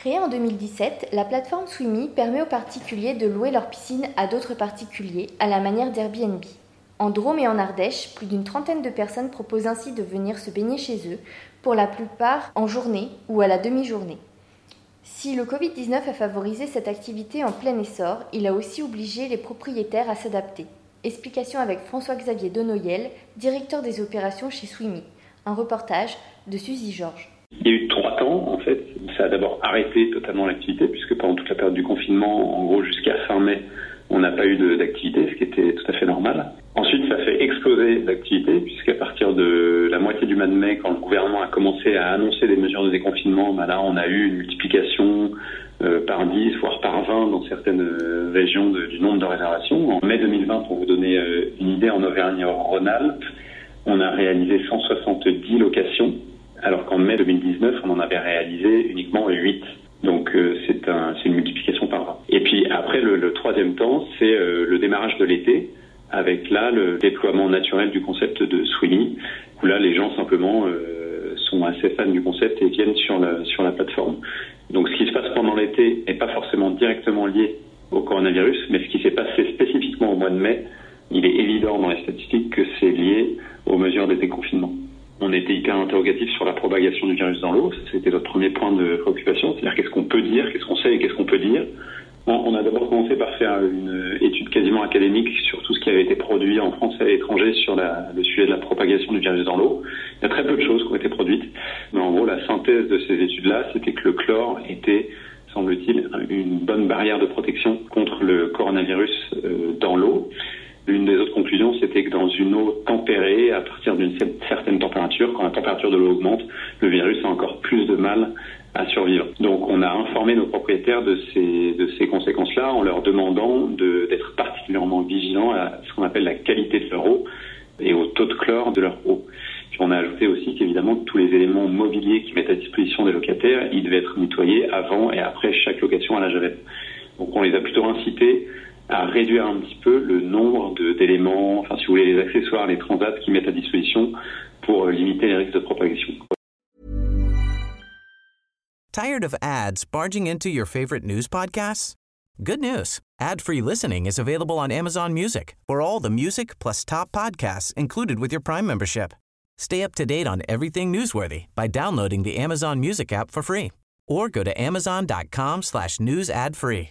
Créée en 2017, la plateforme Swimmy permet aux particuliers de louer leur piscine à d'autres particuliers à la manière d'Airbnb. En Drôme et en Ardèche, plus d'une trentaine de personnes proposent ainsi de venir se baigner chez eux, pour la plupart en journée ou à la demi-journée. Si le Covid-19 a favorisé cette activité en plein essor, il a aussi obligé les propriétaires à s'adapter. Explication avec François-Xavier Denoyel, directeur des opérations chez Swimmy. Un reportage de Suzy Georges. Il y a eu trois temps, en fait. Ça a d'abord arrêté totalement l'activité, puisque pendant toute la période du confinement, en gros jusqu'à fin mai, on n'a pas eu d'activité, ce qui était tout à fait normal. Ensuite, ça fait exploser l'activité, puisqu'à partir de la moitié du mois de mai, quand le gouvernement a commencé à annoncer des mesures de déconfinement, bah là, on a eu une multiplication euh, par 10, voire par 20 dans certaines euh, régions du nombre de réservations. En mai 2020, pour vous donner euh, une idée, en Auvergne-Rhône-Alpes, on a réalisé 170 locations alors qu'en mai 2019, on en avait réalisé uniquement 8. Donc euh, c'est un, une multiplication par 20. Et puis après, le, le troisième temps, c'est euh, le démarrage de l'été, avec là le déploiement naturel du concept de Sweeney, où là les gens simplement euh, sont assez fans du concept et viennent sur la, sur la plateforme. Donc ce qui se passe pendant l'été n'est pas forcément directement lié au coronavirus, mais ce qui s'est passé spécifiquement au mois de mai, il est évident dans les statistiques que c'est lié aux mesures des déconfinements on était hyper interrogatif sur la propagation du virus dans l'eau. C'était notre premier point de préoccupation. C'est-à-dire qu'est-ce qu'on peut dire, qu'est-ce qu'on sait et qu'est-ce qu'on peut dire. On a d'abord commencé par faire une étude quasiment académique sur tout ce qui avait été produit en France et à l'étranger sur le sujet de la propagation du virus dans l'eau. Il y a très peu de choses qui ont été produites, mais en gros la synthèse de ces études-là, c'était que le chlore était, semble-t-il, une bonne barrière de protection contre le coronavirus euh, c'était que dans une eau tempérée, à partir d'une certaine température, quand la température de l'eau augmente, le virus a encore plus de mal à survivre. Donc on a informé nos propriétaires de ces, conséquences-là en leur demandant d'être particulièrement vigilants à ce qu'on appelle la qualité de leur eau et au taux de chlore de leur eau. Puis on a ajouté aussi qu'évidemment tous les éléments mobiliers qui mettent à disposition des locataires, ils devaient être nettoyés avant et après chaque location à la javel. Donc on les a plutôt incités à réduire un petit peu le nombre d'éléments, enfin si vous voulez les accessoires, les transats qui mettent à disposition pour euh, limiter les risques de propagation. Tired of ads barging into your favorite news podcasts? Good news. Ad-free listening is available on Amazon Music for all the music plus top podcasts included with your Prime membership. Stay up to date on everything newsworthy by downloading the Amazon Music app for free or go to amazon.com slash news ad free.